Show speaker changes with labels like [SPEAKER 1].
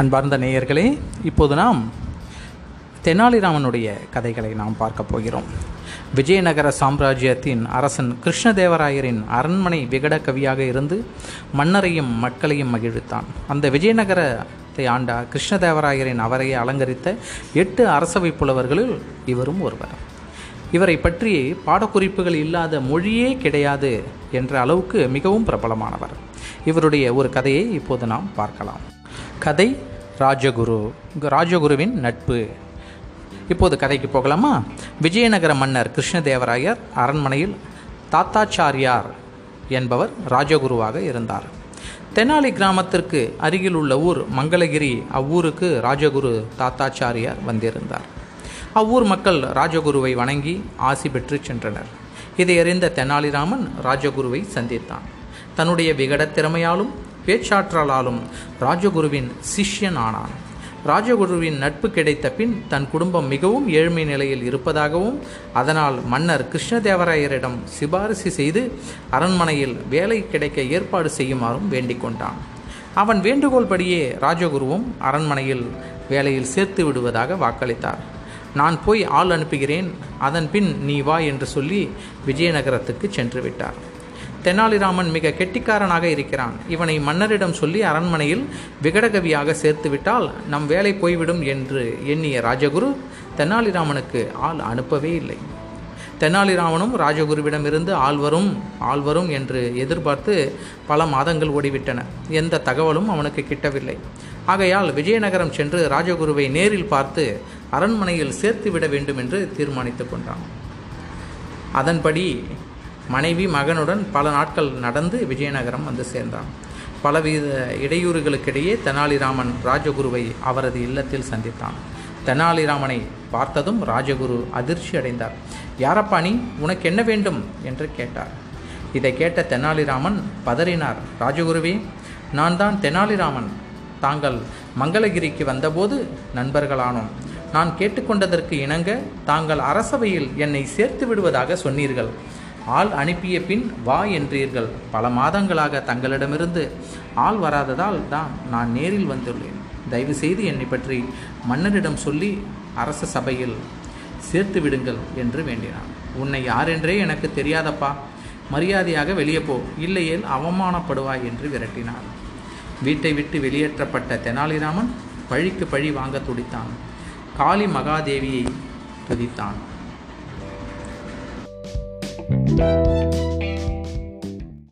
[SPEAKER 1] அன்பார்ந்த நேயர்களே இப்போது நாம் தெனாலிராமனுடைய கதைகளை நாம் பார்க்க போகிறோம். விஜயநகர சாம்ராஜ்யத்தின் அரசன் கிருஷ்ணதேவராயரின் அரண்மனை விகட கவியாக இருந்து மன்னரையும் மக்களையும் மகிழ்வித்தான். அந்த விஜயநகரத்தை ஆண்ட கிருஷ்ணதேவராயரின் அவரையை அலங்கரித்த எட்டு அரசவை புலவர்களில் இவரும் ஒருவர். இவரை பற்றி பாடக்குறிப்புகள் இல்லாத மொழியே கிடையாது என்ற அளவுக்கு மிகவும் பிரபலமானவர். இவருடைய ஒரு கதையை இப்போது நாம் பார்க்கலாம். கதை ராஜகுரு. ராஜகுருவின் நட்பு. இப்போது கதைக்கு போகலாமா? விஜயநகர மன்னர் கிருஷ்ணதேவராயர் அரண்மனையில் தாத்தாச்சாரியார் என்பவர் ராஜகுருவாக இருந்தார். தெனாலி கிராமத்திற்கு அருகில் உள்ள ஊர் மங்களகிரி அவ்வூருக்கு ராஜகுரு தாத்தாச்சாரியார் வந்திருந்தார். அவ்வூர் மக்கள் ராஜகுருவை வணங்கி ஆசி பெற்று சென்றனர். இதை அறிந்த தெனாலிராமன் ராஜகுருவை சந்தித்தான். தன்னுடைய விகட திறமையாலும் பேச்சாற்றலாலும் ராஜகுருவின் சிஷ்யன் ஆனான் ராஜகுருவின் நட்பு கிடைத்த பின் தன் குடும்பம் மிகவும் ஏழ்மை நிலையில் இருப்பதாகவும் அதனால் மன்னர் கிருஷ்ணதேவராயரிடம் சிபாரிசு செய்து அரண்மனையில் வேலை கிடைக்க ஏற்பாடு செய்யுமாறும் வேண்டிக் கொண்டான். அவன் வேண்டுகோள்படியே ராஜகுருவும் அரண்மனையில் வேலையில் சேர்த்து விடுவதாக வாக்களித்தார். நான் போய் ஆள் அனுப்புகிறேன் அதன் பின் நீ வா என்று சொல்லி விஜயநகரத்துக்கு சென்று விட்டார். தெனாலிராமன் மிக கெட்டிக்காரனாக இருக்கிறான். இவனை மன்னரிடம் சொல்லி அரண்மனையில் விகடகவியாக சேர்த்துவிட்டால் நம் வேலை போய்விடும் என்று எண்ணிய ராஜகுரு தெனாலிராமனுக்கு ஆள் அனுப்பவே இல்லை. தெனாலிராமனும் ராஜகுருவிடமிருந்து ஆள் வரும் ஆள் வரும் என்று எதிர்பார்த்து பல மாதங்கள் ஓடிவிட்டன. எந்த தகவலும் அவனுக்கு கிட்டவில்லை. ஆகையால் விஜயநகரம் சென்று ராஜகுருவை நேரில் பார்த்து அரண்மனையில் சேர்த்து விட வேண்டும் என்று தீர்மானித்து கொண்டான். அதன்படி மனைவி மகனுடன் பல நாட்கள் நடந்து விஜயநகரம் வந்து சேர்ந்தான். பலவித இடையூறுகளுக்கிடையே தெனாலிராமன் ராஜகுருவை அவரது இல்லத்தில் சந்தித்தான். தெனாலிராமனை பார்த்ததும் ராஜகுரு அதிர்ச்சி அடைந்தார். யாரப்பா நீ? உனக்கு என்ன வேண்டும்? என்று கேட்டார். இதை கேட்ட தெனாலிராமன் பதறினார். ராஜகுருவே நான் தான் தெனாலிராமன். தாங்கள் மங்களகிரிக்கு வந்தபோது நண்பர்களானோம். நான் கேட்டுக்கொண்டதற்கு இணங்க தாங்கள் அரசவையில் என்னை சேர்த்து விடுவதாக சொன்னீர்கள். ஆள் அனுப்பிய பின் வா என்றீர்கள். பல மாதங்களாக தங்களிடமிருந்து ஆள் வராததால் தான் நான் நேரில் வந்துள்ளேன். தயவு செய்து என்னை பற்றி மன்னரிடம் சொல்லி அரச சபையில் சேர்த்து விடுங்கள் என்று வேண்டினான். உன்னை யாரென்றே எனக்கு தெரியாதப்பா. மரியாதையாக வெளியே போ. இல்லையேல் அவமானப்படுவாய் என்று விரட்டினார் வீட்டை விட்டு வெளியேற்றப்பட்ட தெனாலிராமன் பழிக்கு பழி வாங்க துடித்தான். காளி மகாதேவியை துதித்தான். Música